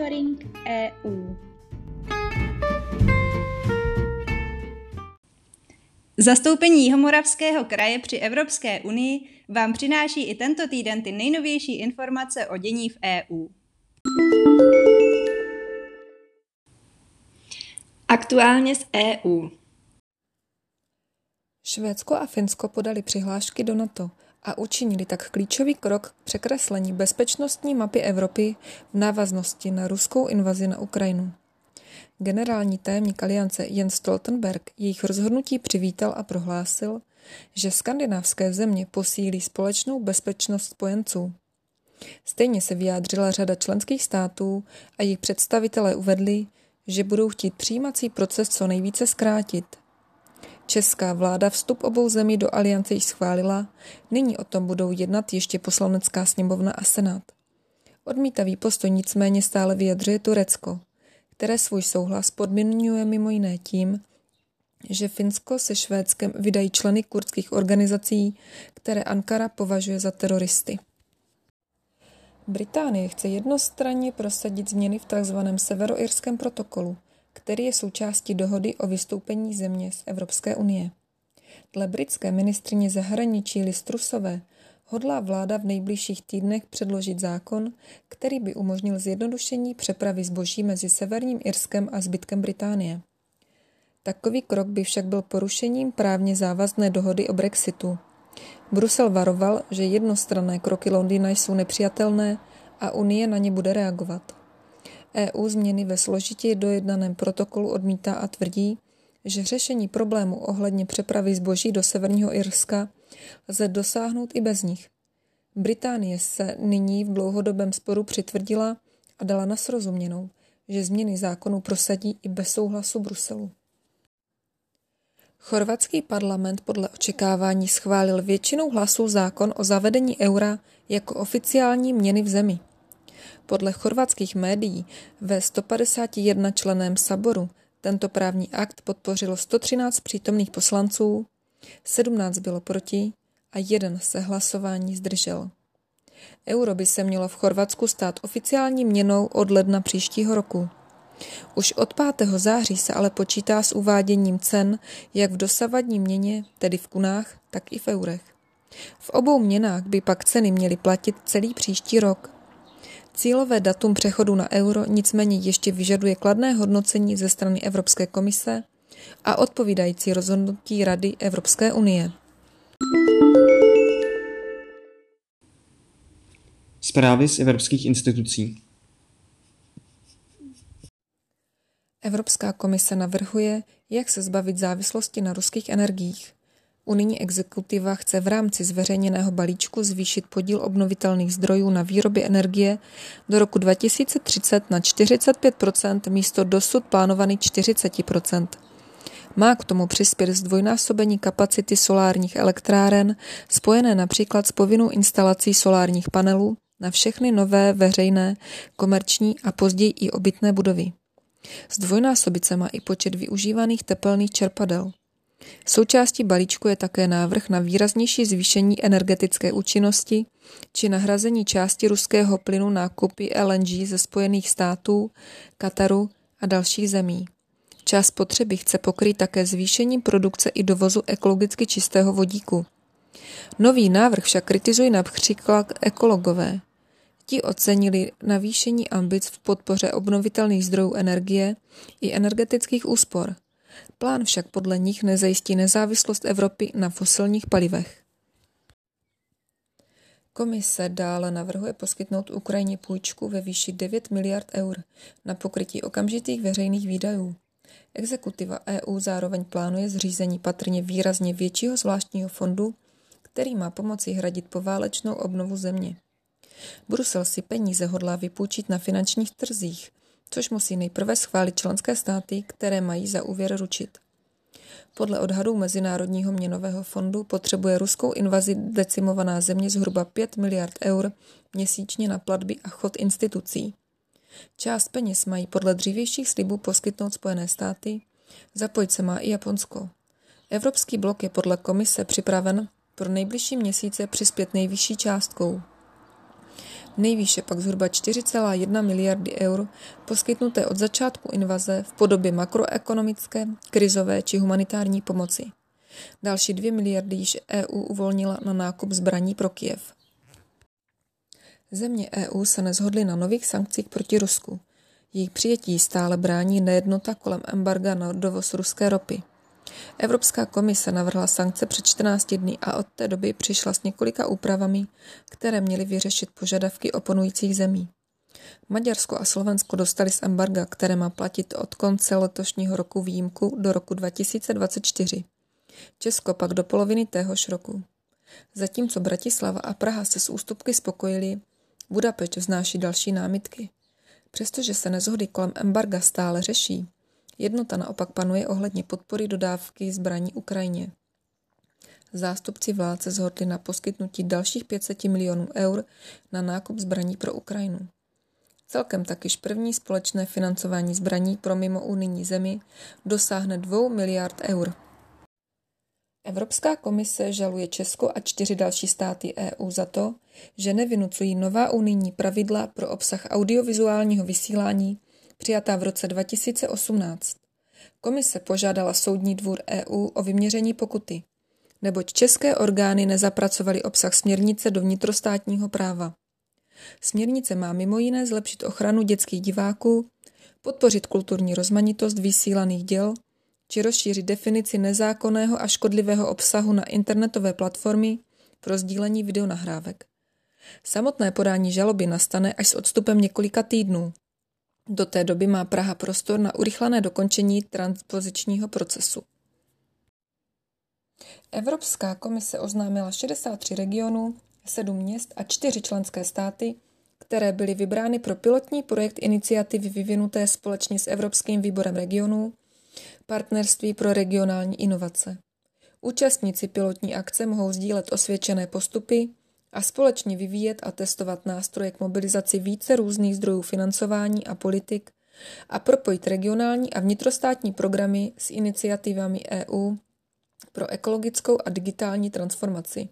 Monitoring EU. Zastoupení Jihomoravského kraje při Evropské unii vám přináší i tento týden ty nejnovější informace o dění v EU. Aktuálně z EU. Švédsko a Finsko podali přihlášky do NATO a učinili tak klíčový krok k překreslení bezpečnostní mapy Evropy v návaznosti na ruskou invazi na Ukrajinu. Generální tajemník aliance Jens Stoltenberg jejich rozhodnutí přivítal a prohlásil, že skandinávské země posílí společnou bezpečnost spojenců. Stejně se vyjádřila řada členských států a jejich představitelé uvedli, že budou chtít přijímací proces co nejvíce zkrátit. Česká vláda vstup obou zemí do aliance již schválila, nyní o tom budou jednat ještě poslanecká sněmovna a senát. Odmítavý postoj nicméně stále vyjadřuje Turecko, které svůj souhlas podmiňuje mimo jiné tím, že Finsko se Švédskem vydají členy kurdských organizací, které Ankara považuje za teroristy. Británie chce jednostranně prosadit změny v tzv. severoirském protokolu, který je součástí dohody o vystoupení země z Evropské unie. Dle britské ministrině zahraničí Listrusové hodlá vláda v nejbližších týdnech předložit zákon, který by umožnil zjednodušení přepravy zboží mezi Severním Irskem a zbytkem Británie. Takový krok by však byl porušením právně závazné dohody o Brexitu. Brusel varoval, že jednostranné kroky Londýna jsou nepřijatelné a Unie na ně bude reagovat. EU změny ve složitě dojednaném protokolu odmítá a tvrdí, že řešení problému ohledně přepravy zboží do Severního Irska lze dosáhnout i bez nich. Británie se nyní v dlouhodobém sporu přitvrdila a dala na srozuměnou, že změny zákonů prosadí i bez souhlasu Bruselu. Chorvatský parlament podle očekávání schválil většinou hlasů zákon o zavedení eura jako oficiální měny v zemi. Podle chorvatských médií ve 151 členém saboru tento právní akt podpořilo 113 přítomných poslanců, 17 bylo proti a jeden se hlasování zdržel. Euro by se mělo v Chorvatsku stát oficiální měnou od ledna příštího roku. Už od 5. září se ale počítá s uváděním cen jak v dosavadní měně, tedy v kunách, tak i v eurech. V obou měnách by pak ceny měly platit celý příští rok. Cílové datum přechodu na euro nicméně ještě vyžaduje kladné hodnocení ze strany Evropské komise a odpovídající rozhodnutí Rady Evropské unie. Zprávy z evropských institucí. Evropská komise navrhuje, jak se zbavit závislosti na ruských energiích. Unijní exekutiva chce v rámci zveřejněného balíčku zvýšit podíl obnovitelných zdrojů na výrobě energie do roku 2030 na 45% místo dosud plánovaných 40% Má k tomu přispět zdvojnásobení kapacity solárních elektráren, spojené například s povinnou instalací solárních panelů na všechny nové veřejné, komerční a později i obytné budovy. Zdvojnásobit se má i počet využívaných tepelných čerpadel. Součástí balíčku je také návrh na výraznější zvýšení energetické účinnosti či nahrazení části ruského plynu nákupy LNG ze Spojených států, Kataru a dalších zemí. Část potřeby chce pokrýt také zvýšením produkce i dovozu ekologicky čistého vodíku. Nový návrh však kritizují například ekologové. Ti ocenili navýšení ambic v podpoře obnovitelných zdrojů energie i energetických úspor. Plán však podle nich nezajistí nezávislost Evropy na fosilních palivech. Komise dále navrhuje poskytnout Ukrajině půjčku ve výši 9 miliard eur na pokrytí okamžitých veřejných výdajů. Exekutiva EU zároveň plánuje zřízení patrně výrazně většího zvláštního fondu, který má pomoci hradit poválečnou obnovu země. Brusel si peníze hodlá vypůjčit na finančních trzích, což musí nejprve schválit členské státy, které mají za úvěr ručit. Podle odhadů Mezinárodního měnového fondu potřebuje ruskou invazi decimovaná země zhruba 5 miliard eur měsíčně na platby a chod institucí. Část peněz mají podle dřívějších slibů poskytnout Spojené státy, zapojit se má i Japonsko. Evropský blok je podle komise připraven pro nejbližší měsíce přispět nejvyšší částkou. Nejvýše pak zhruba 4,1 miliardy eur poskytnuté od začátku invaze v podobě makroekonomické, krizové či humanitární pomoci. Další 2 miliardy již EU uvolnila na nákup zbraní pro Kiev. Země EU se nezhodly na nových sankcích proti Rusku. Jejich přijetí stále brání nejednota kolem embarga na dovoz ruské ropy. Evropská komise navrhla sankce před 14 dny a od té doby přišla s několika úpravami, které měly vyřešit požadavky oponujících zemí. Maďarsko a Slovensko dostali z embarga, které má platit od konce letošního roku výjimku do roku 2024. Česko pak do poloviny téhož roku. Zatímco Bratislava a Praha se s ústupky spokojili, Budapešť vznáší další námitky. Přestože se nezhody kolem embarga stále řeší, jednota naopak panuje ohledně podpory dodávky zbraní Ukrajině. Zástupci vládce zhodli na poskytnutí dalších 500 milionů eur na nákup zbraní pro Ukrajinu. Celkem takyž první společné financování zbraní pro mimo unijní zemi dosáhne 2 miliard eur. Evropská komise žaluje Česko a čtyři další státy EU za to, že nevynucují nová unijní pravidla pro obsah audiovizuálního vysílání přijatá v roce 2018. Komise požádala Soudní dvůr EU o vyměření pokuty, neboť české orgány nezapracovaly obsah směrnice do vnitrostátního práva. Směrnice má mimo jiné zlepšit ochranu dětských diváků, podpořit kulturní rozmanitost vysílaných děl či rozšířit definici nezákonného a škodlivého obsahu na internetové platformy pro sdílení videonahrávek. Samotné podání žaloby nastane až s odstupem několika týdnů. Do té doby má Praha prostor na urychlené dokončení transpozičního procesu. Evropská komise oznámila 63 regionů, 7 měst a 4 členské státy, které byly vybrány pro pilotní projekt iniciativy vyvinuté společně s Evropským výborem regionů Partnerství pro regionální inovace. Účastníci pilotní akce mohou sdílet osvědčené postupy a společně vyvíjet a testovat nástroje k mobilizaci více různých zdrojů financování a politik a propojit regionální a vnitrostátní programy s iniciativami EU pro ekologickou a digitální transformaci.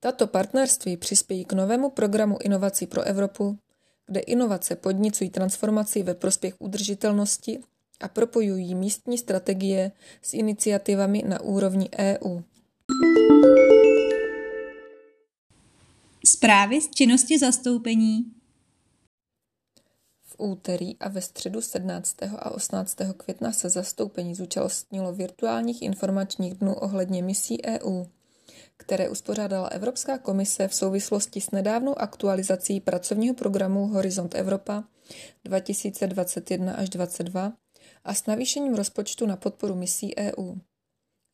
Tato partnerství přispějí k novému programu inovací pro Evropu, kde inovace podnicují transformaci ve prospěch udržitelnosti a propojují místní strategie s iniciativami na úrovni EU. Zprávy z činnosti zastoupení v úterý a ve středu 17. a 18. května se zastoupení zúčastnilo virtuálních informačních dnů ohledně misí EU, které uspořádala Evropská komise v souvislosti s nedávnou aktualizací pracovního programu Horizont Evropa 2021 až 2022 a s navýšením rozpočtu na podporu misí EU.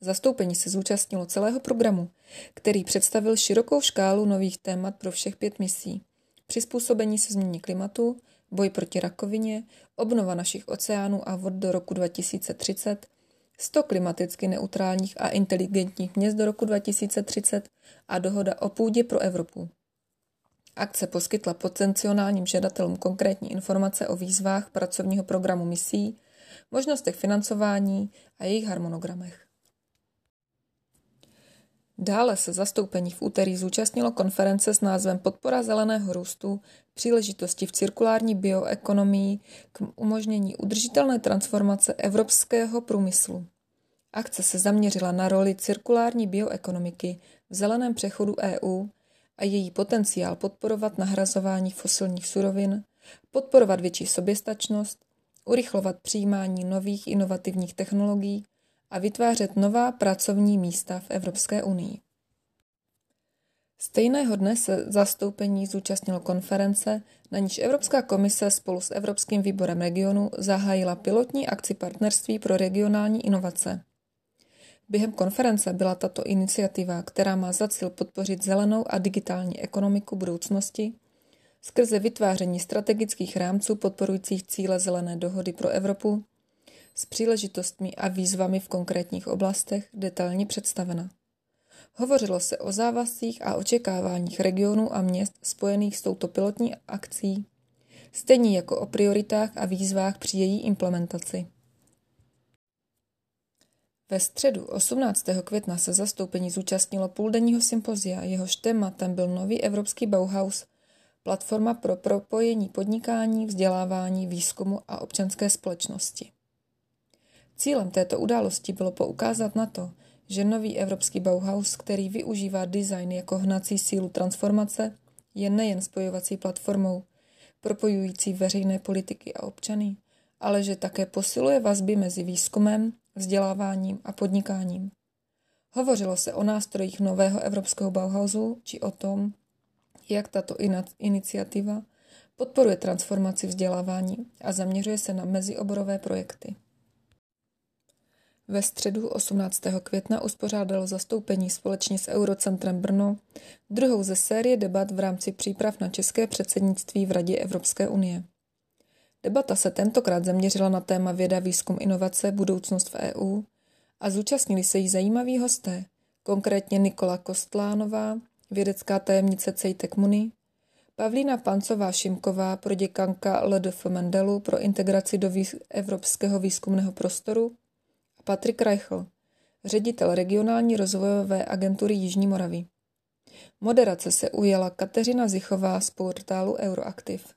Zastoupení se zúčastnilo celého programu, který představil širokou škálu nových témat pro všech pět misí. Přizpůsobení se změně klimatu, boj proti rakovině, obnova našich oceánů a vod do roku 2030, 100 klimaticky neutrálních a inteligentních měst do roku 2030 a dohoda o půdě pro Evropu. Akce poskytla potenciálním žadatelům konkrétní informace o výzvách pracovního programu misí, možnostech financování a jejich harmonogramech. Dále se zastoupení v úterý zúčastnilo konference s názvem Podpora zeleného růstu, příležitosti v cirkulární bioekonomii k umožnění udržitelné transformace evropského průmyslu. Akce se zaměřila na roli cirkulární bioekonomiky v zeleném přechodu EU a její potenciál podporovat nahrazování fosilních surovin, podporovat větší soběstačnost, urychlovat přijímání nových inovativních technologií a vytvářet nová pracovní místa v Evropské unii. Stejného dne se zastoupení zúčastnilo konference, na níž Evropská komise spolu s Evropským výborem regionu zahájila pilotní akci partnerství pro regionální inovace. Během konference byla tato iniciativa, která má za cíl podpořit zelenou a digitální ekonomiku budoucnosti, skrze vytváření strategických rámců podporujících cíle zelené dohody pro Evropu s příležitostmi a výzvami v konkrétních oblastech detailně představena. Hovořilo se o závazcích a očekáváních regionů a měst spojených s touto pilotní akcí, stejně jako o prioritách a výzvách při její implementaci. Ve středu 18. května se zastoupení zúčastnilo půldenního sympozia, jehož tématem byl nový evropský Bauhaus platforma pro propojení podnikání, vzdělávání, výzkumu a občanské společnosti. Cílem této události bylo poukázat na to, že nový evropský Bauhaus, který využívá design jako hnací sílu transformace, je nejen spojovací platformou, propojující veřejné politiky a občany, ale že také posiluje vazby mezi výzkumem, vzděláváním a podnikáním. Hovořilo se o nástrojích nového evropského Bauhausu či o tom, jak tato iniciativa podporuje transformaci vzdělávání a zaměřuje se na mezioborové projekty. Ve středu 18. května uspořádalo zastoupení společně s Eurocentrem Brno druhou ze série debat v rámci příprav na české předsednictví v Radě Evropské unie. Debata se tentokrát zaměřila na téma věda, výzkum, inovace, budoucnost v EU a zúčastnili se jí zajímaví hosté, konkrétně Nikola Kostlánová, vědecká tajemnice Cejtek Muni, Pavlína Pancová-Šimková, proděkanka LDF Mendelu pro integraci do evropského výzkumného prostoru Patrik Reichl, ředitel regionální rozvojové agentury Jižní Moravy. Moderace se ujela Kateřina Zichová z portálu Euroaktiv.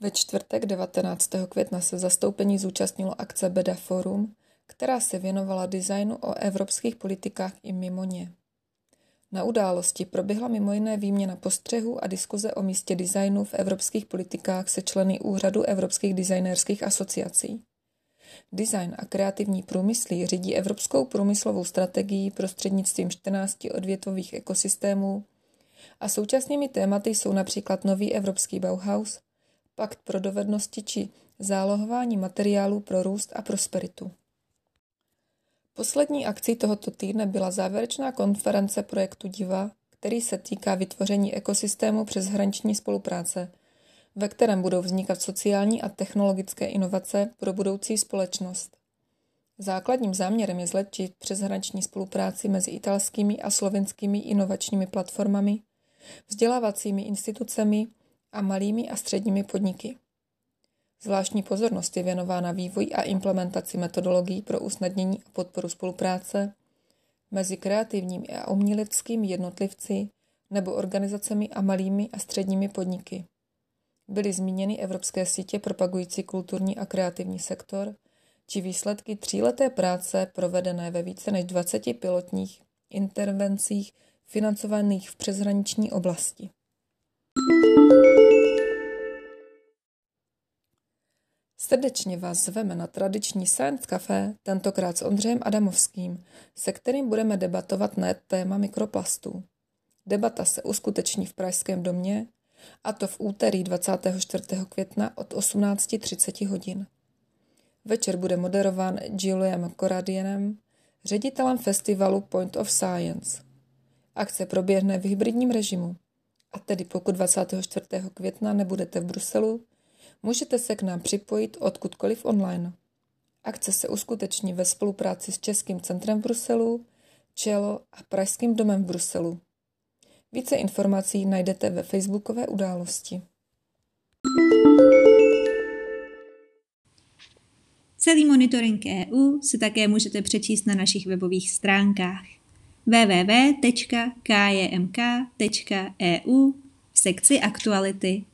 Ve čtvrtek 19. května se zastoupení zúčastnilo akce Beda Forum, která se věnovala designu o evropských politikách i mimo ně. Na události proběhla mimo jiné výměna postřehů a diskuze o místě designu v evropských politikách se členy Úřadu evropských designérských asociací. Design a kreativní průmysly řídí evropskou průmyslovou strategii prostřednictvím 14 odvětvových ekosystémů a současnými tématy jsou například nový evropský Bauhaus, pakt pro dovednosti či zálohování materiálů pro růst a prosperitu. Poslední akcí tohoto týdne byla závěrečná konference projektu DIVA, který se týká vytvoření ekosystému přes hraniční spolupráce, ve kterém budou vznikat sociální a technologické inovace pro budoucí společnost. Základním záměrem je zlepšit přeshraniční spolupráci mezi italskými a slovenskými inovačními platformami, vzdělávacími institucemi a malými a středními podniky. Zvláštní pozornost je věnována vývoji a implementaci metodologií pro usnadnění a podporu spolupráce mezi kreativními a uměleckými jednotlivci nebo organizacemi a malými a středními podniky. Byly zmíněny evropské sítě propagující kulturní a kreativní sektor, či výsledky tříleté práce provedené ve více než 20 pilotních intervencích financovaných v přeshraniční oblasti. Srdečně vás zveme na tradiční Science Café, tentokrát s Ondřejem Adamovským, se kterým budeme debatovat na téma mikroplastů. Debata se uskuteční v Pražském domě, a to v úterý 24. května od 18.30 hodin. Večer bude moderován Juliem Koradienem, ředitelem festivalu Point of Science. Akce proběhne v hybridním režimu, a tedy pokud 24. května nebudete v Bruselu, Můžete se k nám připojit odkudkoliv online. Akce se uskuteční ve spolupráci s Českým centrem v Bruselu, Čelo a Pražským domem v Bruselu. Více informací najdete ve facebookové události. Celý monitoring EU si také můžete přečíst na našich webových stránkách www.kjmk.eu v sekci aktuality.